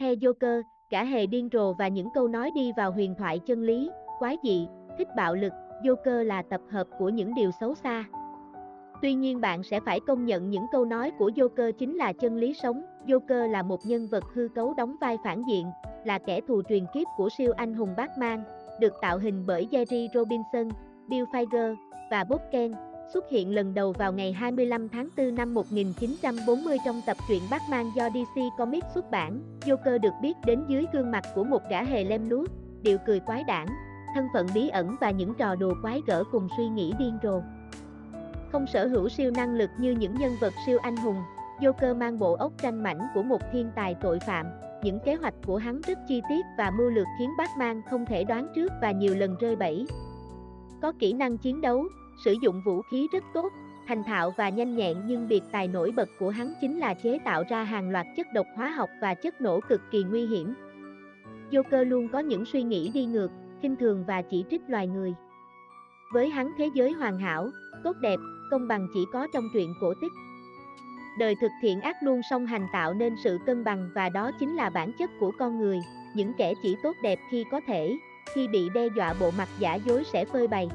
Theo Joker, cả hề điên rồ và những câu nói đi vào huyền thoại chân lý, quái dị, thích bạo lực, Joker là tập hợp của những điều xấu xa. Tuy nhiên bạn sẽ phải công nhận những câu nói của Joker chính là chân lý sống. Joker là một nhân vật hư cấu đóng vai phản diện, là kẻ thù truyền kiếp của siêu anh hùng Batman, được tạo hình bởi Jerry Robinson, Bill Finger và Bob Kane, xuất hiện lần đầu vào ngày 25 tháng 4 năm 1940 trong tập truyện Batman do DC Comics xuất bản. Joker được biết đến dưới gương mặt của một gã hề lem luốc, điệu cười quái đản, thân phận bí ẩn và những trò đùa quái gở cùng suy nghĩ điên rồ. Không sở hữu siêu năng lực như những nhân vật siêu anh hùng, Joker mang bộ óc tranh mảnh của một thiên tài tội phạm, những kế hoạch của hắn rất chi tiết và mưu lược khiến Batman không thể đoán trước và nhiều lần rơi bẫy. Có kỹ năng chiến đấu, sử dụng vũ khí rất tốt, thành thạo và nhanh nhẹn nhưng biệt tài nổi bật của hắn chính là chế tạo ra hàng loạt chất độc hóa học và chất nổ cực kỳ nguy hiểm. Joker luôn có những suy nghĩ đi ngược, khinh thường và chỉ trích loài người. Với hắn thế giới hoàn hảo, tốt đẹp, công bằng chỉ có trong truyện cổ tích. Đời thực thiện ác luôn song hành tạo nên sự cân bằng và đó chính là bản chất của con người, những kẻ chỉ tốt đẹp khi có thể, khi bị đe dọa bộ mặt giả dối sẽ phơi bày.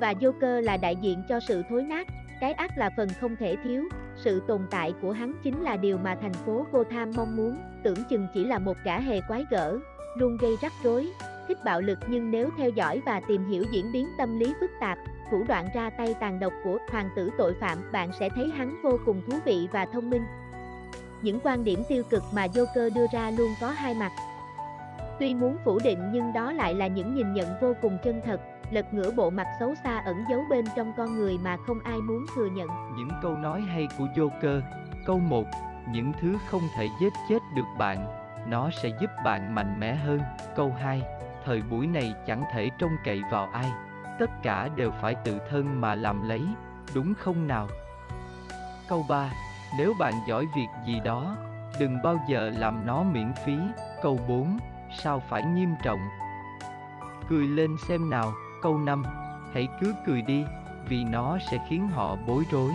Và Joker là đại diện cho sự thối nát, cái ác là phần không thể thiếu, sự tồn tại của hắn chính là điều mà thành phố Gotham mong muốn, tưởng chừng chỉ là một gã hề quái gở, luôn gây rắc rối, thích bạo lực nhưng nếu theo dõi và tìm hiểu diễn biến tâm lý phức tạp, thủ đoạn ra tay tàn độc của hoàng tử tội phạm, bạn sẽ thấy hắn vô cùng thú vị và thông minh. Những quan điểm tiêu cực mà Joker đưa ra luôn có hai mặt. Tuy muốn phủ định nhưng đó lại là những nhìn nhận vô cùng chân thật, lật ngửa bộ mặt xấu xa ẩn giấu bên trong con người mà không ai muốn thừa nhận. Những câu nói hay của Joker Câu 1 Những thứ không thể giết chết được bạn, nó sẽ giúp bạn mạnh mẽ hơn. Câu 2 Thời buổi này chẳng thể trông cậy vào ai, tất cả đều phải tự thân mà làm lấy, đúng không nào? Câu 3 Nếu bạn giỏi việc gì đó, đừng bao giờ làm nó miễn phí. Câu 4 Sao phải nghiêm trọng? Cười lên xem nào. Câu 5 Hãy cứ cười đi, vì nó sẽ khiến họ bối rối.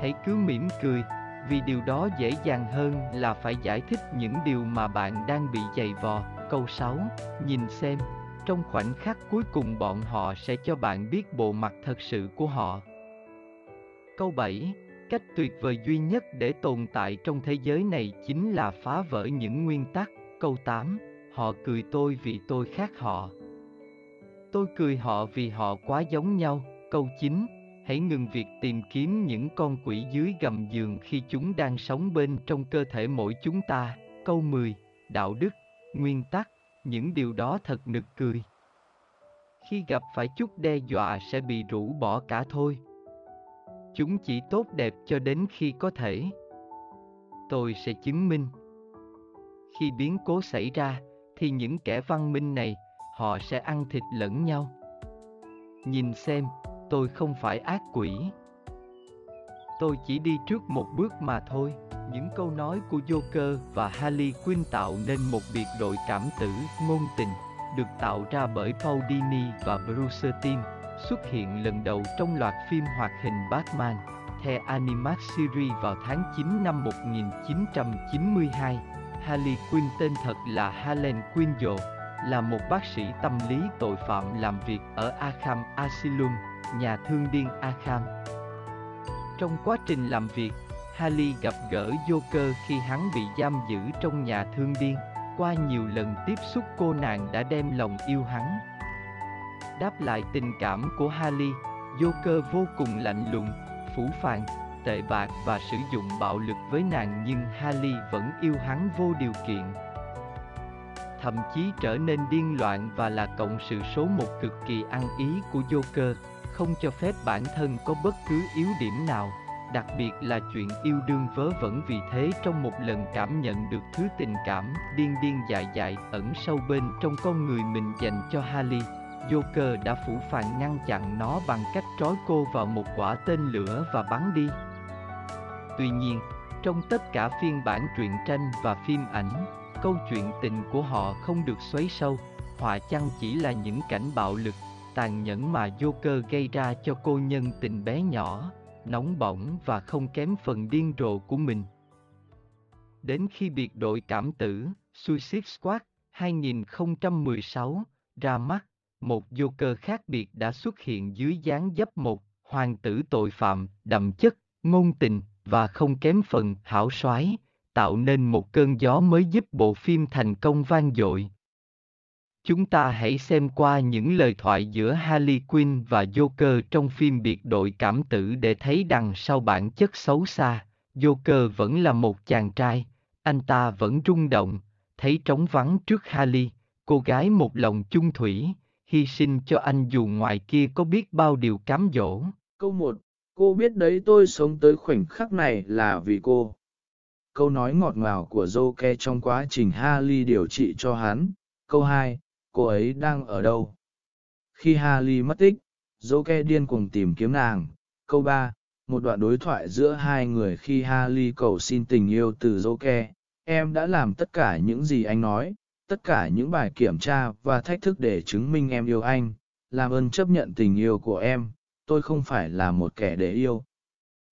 Hãy cứ mỉm cười, vì điều đó dễ dàng hơn là phải giải thích những điều mà bạn đang bị dày vò. Câu 6 Nhìn xem, trong khoảnh khắc cuối cùng bọn họ sẽ cho bạn biết bộ mặt thật sự của họ. Câu 7 Cách tuyệt vời duy nhất để tồn tại trong thế giới này chính là phá vỡ những nguyên tắc. Câu 8 Họ cười tôi vì tôi khác họ. Tôi cười họ vì họ quá giống nhau. Câu 9 Hãy ngừng việc tìm kiếm những con quỷ dưới gầm giường khi chúng đang sống bên trong cơ thể mỗi chúng ta. Câu 10 Đạo đức, nguyên tắc, những điều đó thật nực cười. Khi gặp phải chút đe dọa sẽ bị rũ bỏ cả thôi. Chúng chỉ tốt đẹp cho đến khi có thể. Tôi sẽ chứng minh. Khi biến cố xảy ra, thì những kẻ văn minh này, họ sẽ ăn thịt lẫn nhau. Nhìn xem, tôi không phải ác quỷ. Tôi chỉ đi trước một bước mà thôi. Những câu nói của Joker và Harley Quinn tạo nên một biệt đội cảm tử, ngôn tình, được tạo ra bởi Paul Dini và Bruce Timm, xuất hiện lần đầu trong loạt phim hoạt hình Batman, The Animated Series vào tháng 9 năm 1992. Harley Quinn tên thật là Helen Quinzel, là một bác sĩ tâm lý tội phạm làm việc ở Arkham Asylum, nhà thương điên Arkham. Trong quá trình làm việc, Harley gặp gỡ Joker khi hắn bị giam giữ trong nhà thương điên. Qua nhiều lần tiếp xúc cô nàng đã đem lòng yêu hắn. Đáp lại tình cảm của Harley, Joker vô cùng lạnh lùng, phủ phàng, tệ bạc và sử dụng bạo lực với nàng nhưng Harley vẫn yêu hắn vô điều kiện. Thậm chí trở nên điên loạn và là cộng sự số một cực kỳ ăn ý của Joker, không cho phép bản thân có bất cứ yếu điểm nào đặc biệt là chuyện yêu đương vớ vẩn vì thế trong một lần cảm nhận được thứ tình cảm điên điên dại dại ẩn sâu bên trong con người mình dành cho Harley. Joker đã phủ phàng ngăn chặn nó bằng cách trói cô vào một quả tên lửa và bắn đi. Tuy nhiên, trong tất cả phiên bản truyện tranh và phim ảnh, câu chuyện tình của họ không được xoáy sâu, họa chăng chỉ là những cảnh bạo lực, tàn nhẫn mà Joker gây ra cho cô nhân tình bé nhỏ nóng bỏng và không kém phần điên rồ của mình. Đến khi biệt đội cảm tử, Suicide Squad 2016 ra mắt, một Joker khác biệt đã xuất hiện dưới dáng dấp một hoàng tử tội phạm, đậm chất, ngôn tình và không kém phần hảo soái, tạo nên một cơn gió mới giúp bộ phim thành công vang dội. Chúng ta hãy xem qua những lời thoại giữa Harley Quinn và Joker trong phim biệt đội cảm tử để thấy đằng sau bản chất xấu xa, Joker vẫn là một chàng trai, anh ta vẫn rung động, thấy trống vắng trước Harley, cô gái một lòng chung thủy, hy sinh cho anh dù ngoài kia có biết bao điều cám dỗ. Câu 1, cô biết đấy tôi sống tới khoảnh khắc này là vì cô. Câu nói ngọt ngào của Joke trong quá trình Harley điều trị cho hắn. Câu 2, cô ấy đang ở đâu? Khi Harley mất tích, Joke điên cuồng tìm kiếm nàng. Câu 3, một đoạn đối thoại giữa hai người khi Harley cầu xin tình yêu từ Joke. Em đã làm tất cả những gì anh nói, tất cả những bài kiểm tra và thách thức để chứng minh em yêu anh. Làm ơn chấp nhận tình yêu của em, tôi không phải là một kẻ để yêu.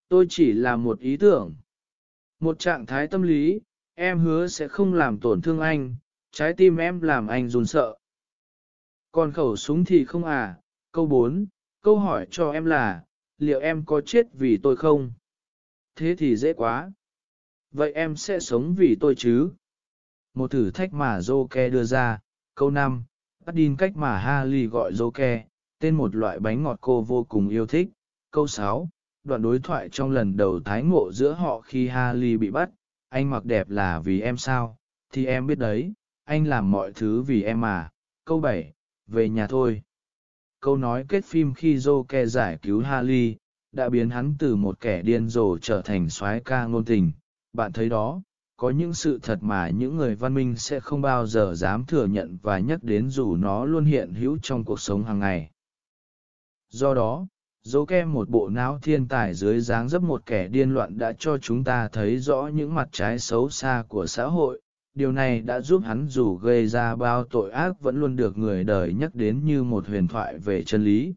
Tôi chỉ là một ý tưởng. Một trạng thái tâm lý, em hứa sẽ không làm tổn thương anh, trái tim em làm anh run sợ. Còn khẩu súng thì không à, câu 4, câu hỏi cho em là, liệu em có chết vì tôi không? Thế thì dễ quá. Vậy em sẽ sống vì tôi chứ? Một thử thách mà Joke đưa ra, câu 5, bắt đin cách mà Harley gọi Joke, tên một loại bánh ngọt cô vô cùng yêu thích. Câu 6, đoạn đối thoại trong lần đầu thái ngộ giữa họ khi Harley bị bắt, anh mặc đẹp là vì em sao? Thì em biết đấy, anh làm mọi thứ vì em à. Câu 7, về nhà thôi. Câu nói kết phim khi Joker giải cứu Harley, đã biến hắn từ một kẻ điên rồ trở thành soái ca ngôn tình. Bạn thấy đó, có những sự thật mà những người văn minh sẽ không bao giờ dám thừa nhận và nhắc đến dù nó luôn hiện hữu trong cuộc sống hàng ngày. Do đó, dấu kem một bộ não thiên tài dưới dáng dấp một kẻ điên loạn đã cho chúng ta thấy rõ những mặt trái xấu xa của xã hội. Điều này đã giúp hắn dù gây ra bao tội ác vẫn luôn được người đời nhắc đến như một huyền thoại về chân lý.